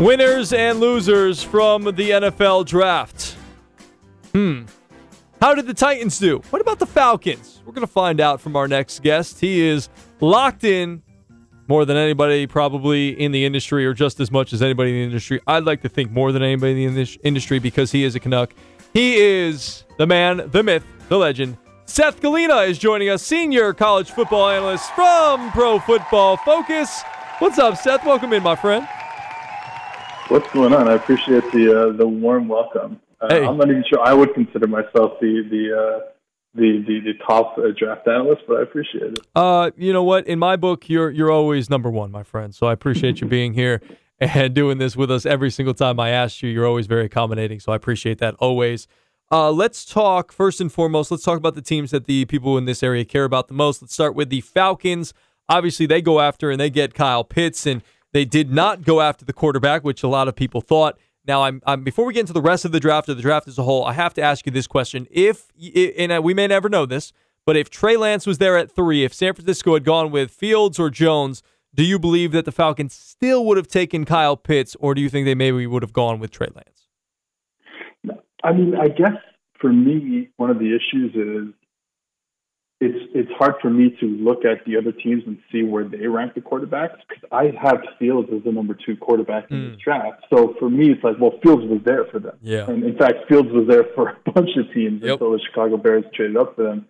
Winners and losers from the NFL draft. Hmm. How did the Titans do? What about the Falcons? We're going to find out from our next guest. He is locked in more than anybody probably in the industry, or just as much as anybody in the industry. I'd like to think more than anybody in the industry because he is a Canuck. He is the man, the myth, the legend. Seth Galina is joining us, senior college football analyst from Pro Football Focus. What's up, Seth? Welcome in, my friend. What's going on? I appreciate the uh, the warm welcome. Uh, hey. I'm not even sure I would consider myself the the uh, the, the, the top uh, draft analyst, but I appreciate it. Uh, you know what? In my book, you're you're always number one, my friend. So I appreciate you being here and doing this with us every single time I ask you. You're always very accommodating, so I appreciate that always. Uh, let's talk first and foremost. Let's talk about the teams that the people in this area care about the most. Let's start with the Falcons. Obviously, they go after and they get Kyle Pitts and they did not go after the quarterback, which a lot of people thought. Now, I'm, I'm, before we get into the rest of the draft or the draft as a whole, I have to ask you this question: If and uh, we may never know this, but if Trey Lance was there at three, if San Francisco had gone with Fields or Jones, do you believe that the Falcons still would have taken Kyle Pitts, or do you think they maybe would have gone with Trey Lance? I mean, I guess for me, one of the issues is it's it's hard for me to look at the other teams and see where they rank the quarterbacks because I have Fields as the number two quarterback in mm. this draft. So for me, it's like, well, Fields was there for them. Yeah. And in fact, Fields was there for a bunch of teams yep. until the Chicago Bears traded up for them.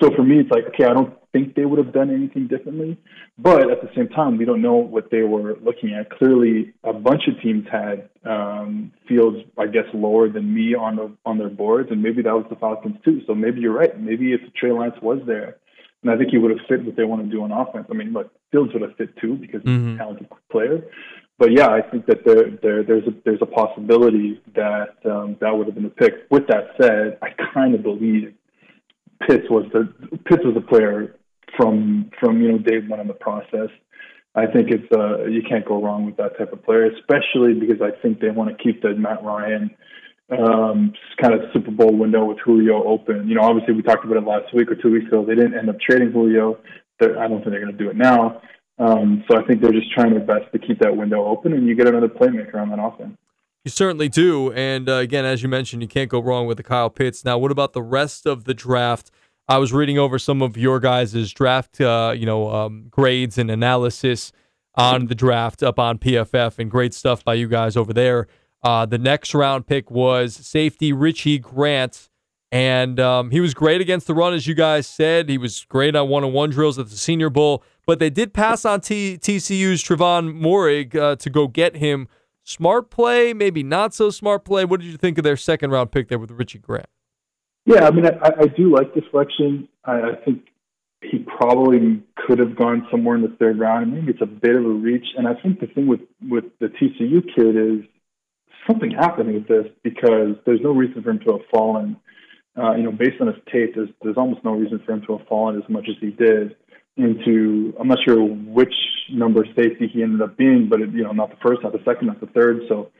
So for me, it's like, okay, I don't think they would have done anything differently. But at the same time, we don't know what they were looking at. Clearly, a bunch of teams had um, Fields, I guess, lower than me on the, on their boards, and maybe that was the Falcons too. So maybe you're right. Maybe if Trey Lance was there, and I think he would have fit what they want to do on offense. I mean, look, Fields would have fit too because he's mm-hmm. a talented player. But yeah, I think that there, there there's a there's a possibility that um, that would have been the pick. With that said, I kind of believe Pitts was the Pitts was a player from from you know day one in the process. I think it's uh, you can't go wrong with that type of player, especially because I think they want to keep the Matt Ryan um, kind of Super Bowl window with Julio open. You know, obviously we talked about it last week or two weeks ago. They didn't end up trading Julio. They're, I don't think they're going to do it now. Um, so I think they're just trying their best to keep that window open, and you get another playmaker on that offense. You certainly do. And uh, again, as you mentioned, you can't go wrong with the Kyle Pitts. Now, what about the rest of the draft? I was reading over some of your guys' draft, uh, you know, um, grades and analysis on the draft up on PFF, and great stuff by you guys over there. Uh, the next round pick was safety Richie Grant, and um, he was great against the run, as you guys said. He was great on one-on-one drills at the Senior Bowl, but they did pass on T- TCU's Trevon Moehrig uh, to go get him Smart play, maybe not so smart play. What did you think of their second round pick there with Richie Grant? Yeah, I mean, I, I do like the selection. I, I think he probably could have gone somewhere in the third round. I Maybe it's a bit of a reach. And I think the thing with with the TCU kid is something happening with this because there's no reason for him to have fallen. Uh, you know, based on his tape, there's there's almost no reason for him to have fallen as much as he did into I'm not sure which number safety he ended up being, but it, you know, not the first, not the second, not the third. So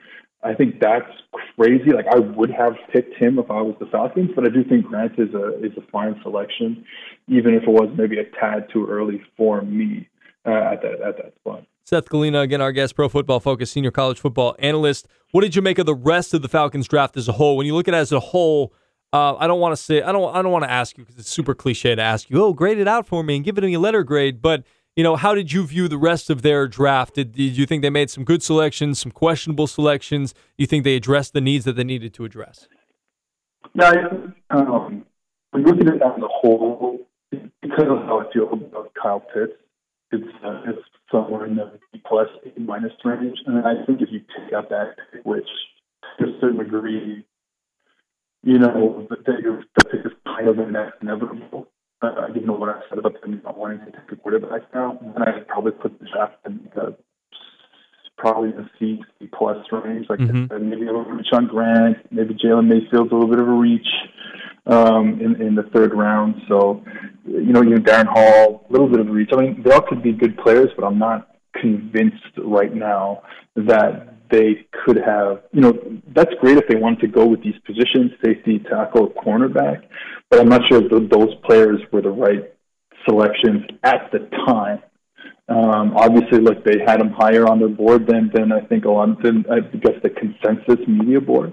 I think that's crazy. Like I would have picked him if I was the Falcons, but I do think Grant is a is a fine selection, even if it was maybe a tad too early for me uh, at that at that spot. Seth Galina, again, our guest, Pro Football Focus, senior college football analyst. What did you make of the rest of the Falcons draft as a whole? When you look at it as a whole, uh, I don't want to say I don't I don't want to ask you because it's super cliche to ask you. Oh, grade it out for me and give it a letter grade. But you know, how did you view the rest of their draft? Did, did you think they made some good selections, some questionable selections? Do you think they addressed the needs that they needed to address? Yeah, um, when looking at it as a whole, because of how I feel about Kyle Pitts, it's uh, it's somewhere in the B plus A minus range, and I think if you take out that, which to a certain degree you know, that the pick is kind of inevitable. Uh, you know what I said about them not wanting to take a quarterback now, and I probably put the draft in the probably in the C, C plus range, like mm-hmm. said, maybe a little reach on Grant, maybe Jalen Mayfield's a little bit of a reach um, in in the third round. So, you know, even Darren Hall, a little bit of a reach. I mean, they all could be good players, but I'm not convinced right now that they could have, you know, that's great if they wanted to go with these positions, safety, tackle, cornerback, but I'm not sure if those players were the right selections at the time. Um, obviously, like they had him higher on their board than than I think a lot them, I guess the consensus media board.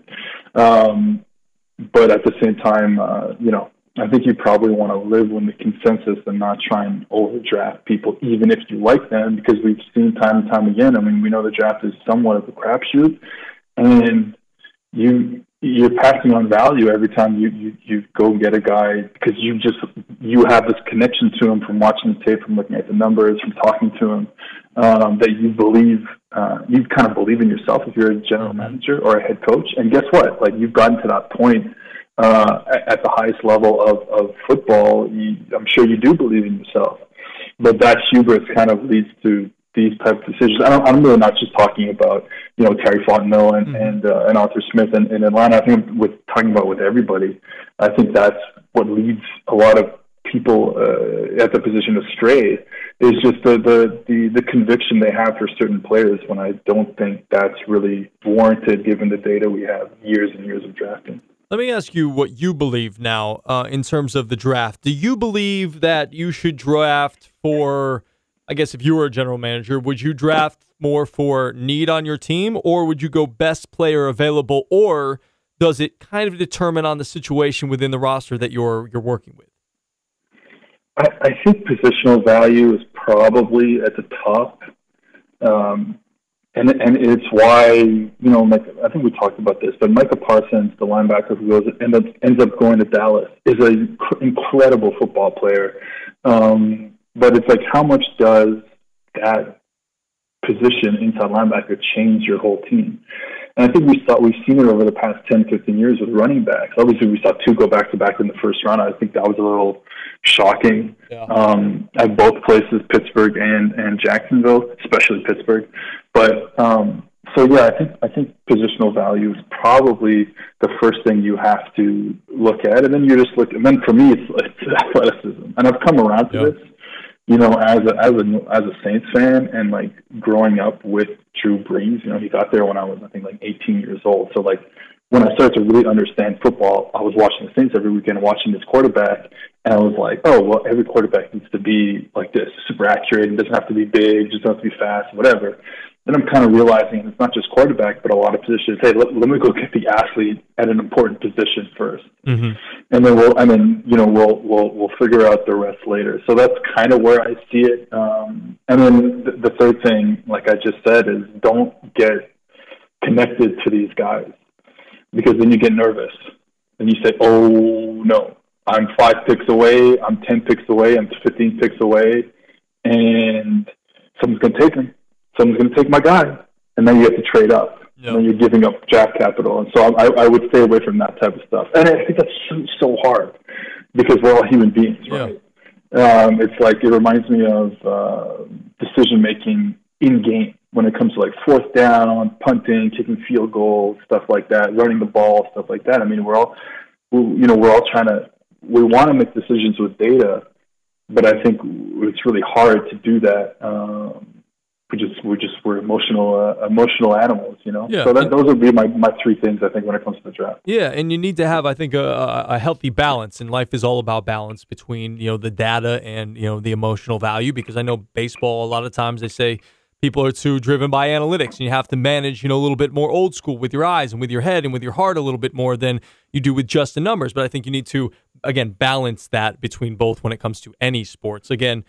Um, but at the same time, uh, you know, I think you probably want to live with the consensus and not try and overdraft people, even if you like them, because we've seen time and time again. I mean, we know the draft is somewhat of a crapshoot, and you you're passing on value every time you, you you go get a guy because you just you have this connection to him from watching the tape, from looking at the numbers, from talking to him, um, that you believe uh, you kind of believe in yourself if you're a general mm-hmm. manager or a head coach. And guess what? Like you've gotten to that point uh, at the highest level of of football. You, I'm sure you do believe in yourself, but that hubris kind of leads to these type of decisions. I don't, I'm really not just talking about you know Terry Fontenot and mm-hmm. and, uh, and Arthur Smith in, in Atlanta. I think with talking about with everybody, I think that's what leads a lot of people uh, at the position astray is just the, the the the conviction they have for certain players. When I don't think that's really warranted given the data we have years and years of drafting. Let me ask you what you believe now uh, in terms of the draft. Do you believe that you should draft for? I guess if you were a general manager, would you draft more for need on your team, or would you go best player available, or does it kind of determine on the situation within the roster that you're you're working with? I, I think positional value is probably at the top, um, and and it's why you know like I think we talked about this, but Micah Parsons, the linebacker who goes ends up ends up going to Dallas, is an incredible football player. Um, but it's like, how much does that position inside linebacker change your whole team? And I think we saw we've seen it over the past 10, 15 years with running backs. Obviously, we saw two go back to back in the first round. I think that was a little shocking yeah. um, at both places, Pittsburgh and and Jacksonville, especially Pittsburgh. But um, so yeah, I think I think positional value is probably the first thing you have to look at, and then you just look. And then for me, it's, it's athleticism, and I've come around to yeah. this you know, as a as a as a Saints fan and like growing up with Drew Brees, you know, he got there when I was I think like 18 years old. So like when I started to really understand football, I was watching the Saints every weekend, watching this quarterback, and I was like, oh well, every quarterback needs to be like this, super accurate, and doesn't have to be big, just doesn't have to be fast, whatever then I'm kind of realizing it's not just quarterback, but a lot of positions. Hey, let, let me go get the athlete at an important position 1st mm-hmm. and then we'll, and then you know, we'll we'll we'll figure out the rest later. So that's kind of where I see it. Um, and then the, the third thing, like I just said, is don't get connected to these guys because then you get nervous and you say, "Oh no, I'm five picks away, I'm ten picks away, I'm fifteen picks away, and someone's gonna take him." Someone's going to take my guy, and then you have to trade up. Yep. And then you're giving up draft capital, and so I, I would stay away from that type of stuff. And I think that's so, so hard because we're all human beings, right? Um, it's like it reminds me of uh, decision making in game when it comes to like fourth down, punting, kicking field goals, stuff like that, running the ball, stuff like that. I mean, we're all, we, you know, we're all trying to, we want to make decisions with data, but I think it's really hard to do that um, we just we're just we're emotional uh, emotional animals, you know. Yeah. So that, those would be my, my three things I think when it comes to the draft. Yeah, and you need to have I think a, a healthy balance, and life is all about balance between you know the data and you know the emotional value. Because I know baseball a lot of times they say people are too driven by analytics, and you have to manage you know a little bit more old school with your eyes and with your head and with your heart a little bit more than you do with just the numbers. But I think you need to again balance that between both when it comes to any sports. Again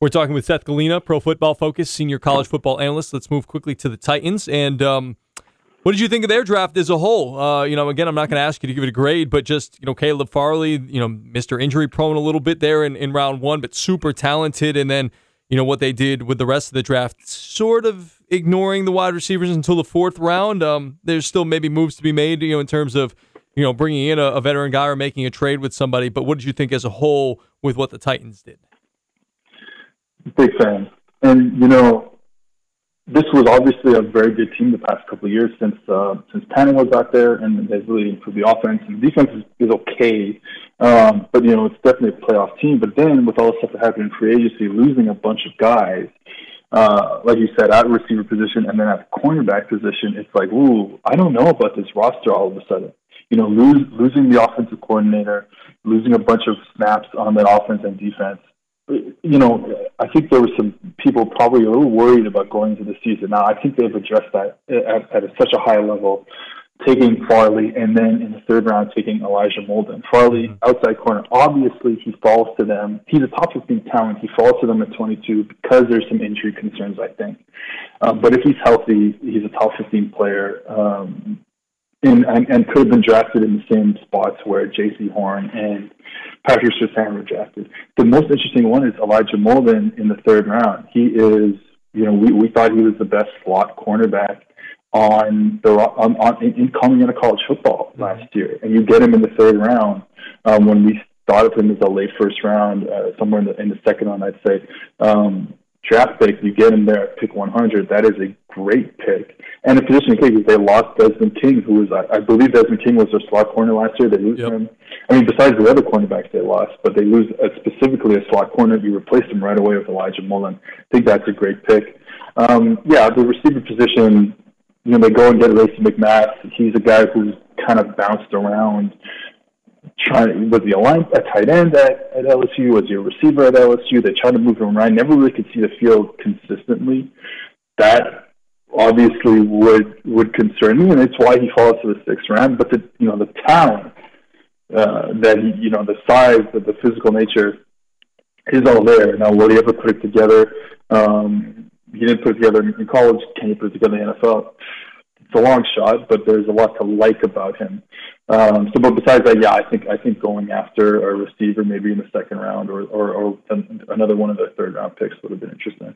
we're talking with Seth Galina, Pro Football Focus, senior college football analyst. Let's move quickly to the Titans. And um, what did you think of their draft as a whole? Uh, you know, again, I'm not going to ask you to give it a grade, but just, you know, Caleb Farley, you know, Mr. Injury prone a little bit there in, in round one, but super talented. And then, you know, what they did with the rest of the draft, sort of ignoring the wide receivers until the fourth round. Um, there's still maybe moves to be made, you know, in terms of, you know, bringing in a, a veteran guy or making a trade with somebody. But what did you think as a whole with what the Titans did? Big fan. And you know, this was obviously a very good team the past couple of years since uh, since Panning was out there, and they've really improved the offense. And defense is, is okay, um, but you know it's definitely a playoff team. But then with all the stuff that happened in free agency, losing a bunch of guys, uh, like you said, at receiver position and then at cornerback position, it's like, ooh, I don't know about this roster all of a sudden. You know, lose, losing the offensive coordinator, losing a bunch of snaps on that offense and defense you know, I think there were some people probably a little worried about going into the season. Now, I think they've addressed that at, at such a high level, taking Farley and then in the third round taking Elijah Molden. Farley, mm-hmm. outside corner, obviously he falls to them. He's a top 15 talent. He falls to them at 22 because there's some injury concerns, I think. Um, but if he's healthy, he's a top 15 player. Um, and, and, and could have been drafted in the same spots where Jaycee Horn and Patrick Surtain were drafted. The most interesting one is Elijah Molden in the third round. He is, you know, we, we thought he was the best slot cornerback on the on, on in coming into college football mm-hmm. last year, and you get him in the third round um, when we thought of him as a late first round, uh, somewhere in the in the second round, I'd say. Um, draft pick, you get him there at pick 100. That is a great pick. And in position cases, they lost Desmond King, who was, I, I believe Desmond King was their slot corner last year. They lose yep. him. I mean, besides the other cornerbacks they lost, but they lose uh, specifically a slot corner. You replaced him right away with Elijah Molden. I think that's a great pick. Um, yeah, the receiver position, you know, they go and get Racey McMath. He's a guy who's kind of bounced around trying was he a line a tight end at, at LSU? Was he a receiver at LSU? They tried to move him around. Never really could see the field consistently. That obviously would would concern me, and it's why he falls to the sixth round. But the you know the talent uh, that he you know the size, the, the physical nature is all there. Now, will he ever put it together? Um, he didn't put it together in college. Can he put it together in the NFL? It's a long shot, but there's a lot to like about him. Um, so, but besides that, yeah, I think I think going after a receiver maybe in the second round or or, or another one of the third round picks would have been interesting.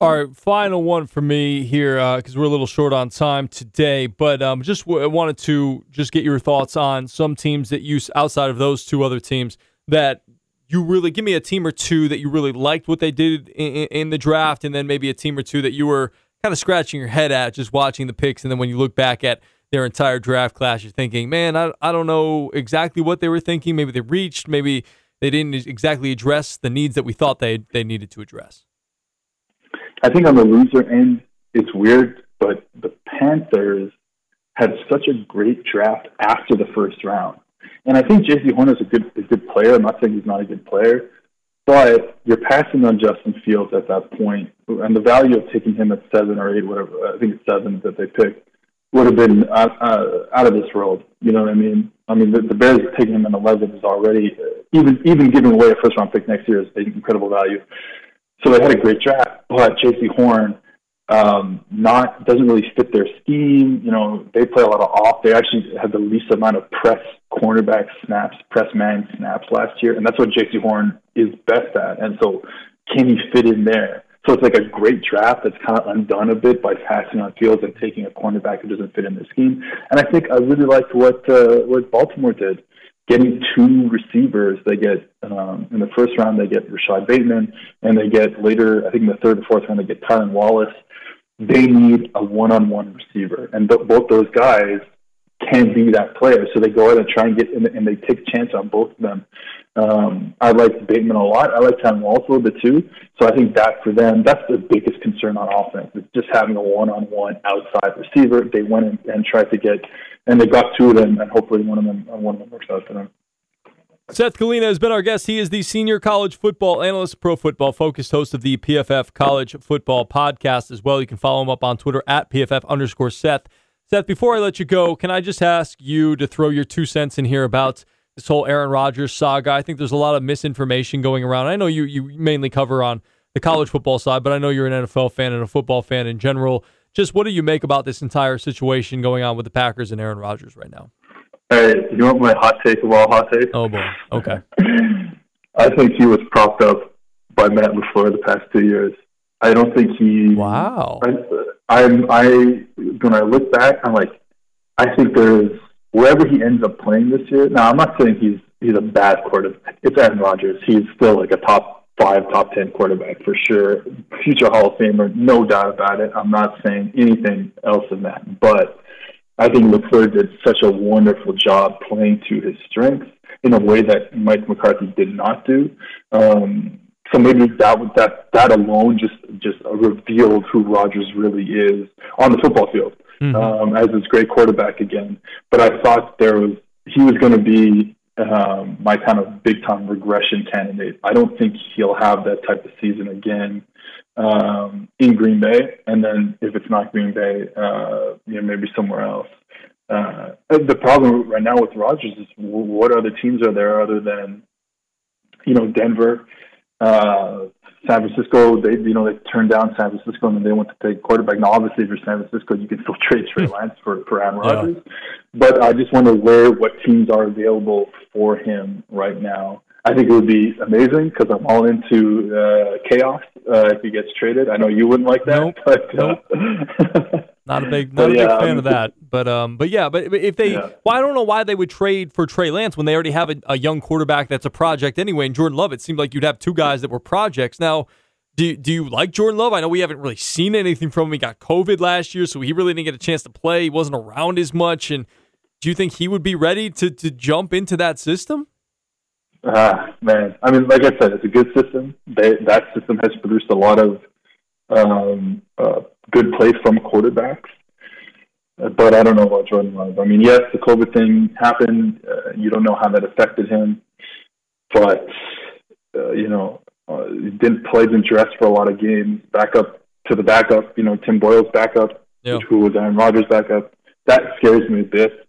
All right, final one for me here because uh, we're a little short on time today, but um, just w- wanted to just get your thoughts on some teams that you outside of those two other teams that you really give me a team or two that you really liked what they did in, in the draft, and then maybe a team or two that you were kind of scratching your head at just watching the picks, and then when you look back at their entire draft class, you're thinking, man, I, I don't know exactly what they were thinking. Maybe they reached, maybe they didn't exactly address the needs that we thought they they needed to address. I think on the loser end, it's weird, but the Panthers had such a great draft after the first round. And I think Horn is a good a good player. I'm not saying he's not a good player, but you're passing on Justin Fields at that point, and the value of taking him at seven or eight, whatever I think it's seven that they picked, would have been uh, uh, out of this world. You know what I mean? I mean, the, the Bears taking him in 11 is already, uh, even even giving away a first round pick next year is incredible value. So they had a great draft, but Jaycee Horn um, not doesn't really fit their scheme. You know, they play a lot of off. They actually had the least amount of press cornerback snaps, press man snaps last year, and that's what Jaycee Horn is best at. And so, can he fit in there? So it's like a great draft that's kind of undone a bit by passing on Fields and taking a cornerback who doesn't fit in the scheme. And I think I really liked what uh, what Baltimore did, getting two receivers. They get um, in the first round they get Rashad Bateman, and they get later I think in the third and fourth round they get Tylan Wallace. They need a one-on-one receiver, and th- both those guys can be that player. So they go out and try and get in, and they take a chance on both of them. Um, I like Bateman a lot. I like Tylan Wallace a little bit too. So I think that for them, that's the biggest concern on offense is just having a one-on-one outside receiver. They went and, and tried to get, and they've got two of them, and hopefully one of them, uh, one of them works out for them. Seth Galina has been our guest. He is the senior college football analyst, pro football focused host of the PFF College Football Podcast as well. You can follow him up on Twitter at PFF underscore Seth. Seth, before I let you go, can I just ask you to throw your two cents in here about this whole Aaron Rodgers saga? I think there's a lot of misinformation going around. I know you you mainly cover on the college football side, but I know you're an NFL fan and a football fan in general. Just what do you make about this entire situation going on with the Packers and Aaron Rodgers right now? Hey, you want my hot take of all hot takes? Oh boy. Okay. I think he was propped up by Matt LaFleur the past two years. I don't think he. Wow. I, I'm. I when I look back, I'm like, I think there's wherever he ends up playing this year. Now, I'm not saying he's he's a bad quarterback. It's Aaron Rodgers. He's still like a top five, top ten quarterback for sure. Future Hall of Famer, no doubt about it. I'm not saying anything else than that. But I think LaFleur did such a wonderful job playing to his strengths in a way that Mike McCarthy did not do. Um, so maybe that that that alone just just revealed who Rodgers really is on the football field mm-hmm. um, as this great quarterback again. But I thought there was he was going to be um, my kind of big time regression candidate. I don't think he'll have that type of season again um, in Green Bay, and then if it's not Green Bay, uh, you know, maybe somewhere else. Uh, the problem right now with Rodgers is what other teams are there other than, you know, Denver, uh, San Francisco. They, you know, they turned down San Francisco and then they went to take quarterback. Now, obviously, if you're San Francisco, you can still trade Trey Lance for for Aaron Rodgers. Yeah. But I just wonder where what teams are available for him right now. I think it would be amazing because I'm all into uh, chaos uh, if he gets traded. I know you wouldn't like that, nope. but nope. Uh, not a big, not a big fan of that. But um, but yeah, but if they, yeah. well, I don't know why they would trade for Trey Lance when they already have a, a, young quarterback that's a project anyway. And Jordan Love, it seemed like you'd have two guys that were projects. Now, do do you like Jordan Love? I know we haven't really seen anything from him. He got COVID last year, so he really didn't get a chance to play. He wasn't around as much. And do you think he would be ready to to jump into that system? Ah, man. I mean, like I said, it's a good system. They, that system has produced a lot of um, uh, good play from quarterbacks. But I don't know about Jordan Love. I mean, yes, the COVID thing happened. Uh, you don't know how that affected him, but uh, you know, uh, he didn't play, didn't dress for a lot of games. Back up to the backup. You know, Tim Boyle's backup, yeah. who was Aaron Rodgers' backup. That scares me a bit.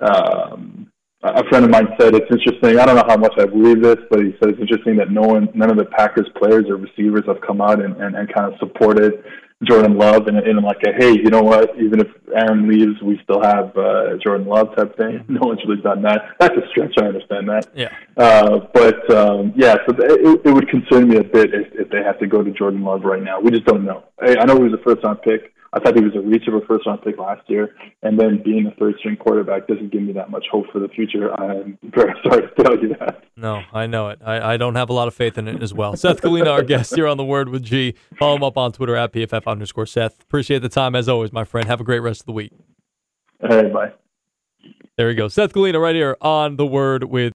Um, a friend of mine said it's interesting. I don't know how much I believe this, but he said it's interesting that no one, none of the Packers players or receivers have come out and, and, and kind of supported Jordan Love and in like a hey, you know what? Even if Aaron leaves, we still have uh, Jordan Love type thing. No one's really done that. That's a stretch. I understand that. Yeah. Uh, but um, yeah, so it, it would concern me a bit if, if they have to go to Jordan Love right now. We just don't know. I, I know he was a first round pick. I thought he was a reach of a first round pick last year, and then being a third string quarterback doesn't give me that much hope for the future. I'm very sorry to tell you that. No, I know it. I, I don't have a lot of faith in it as well. Seth Galina, our guest here on the Word with G. Follow him up on Twitter at PFF underscore Seth. Appreciate the time as always, my friend. Have a great rest of the week. All right, bye. There we go. Seth Galina right here on the Word with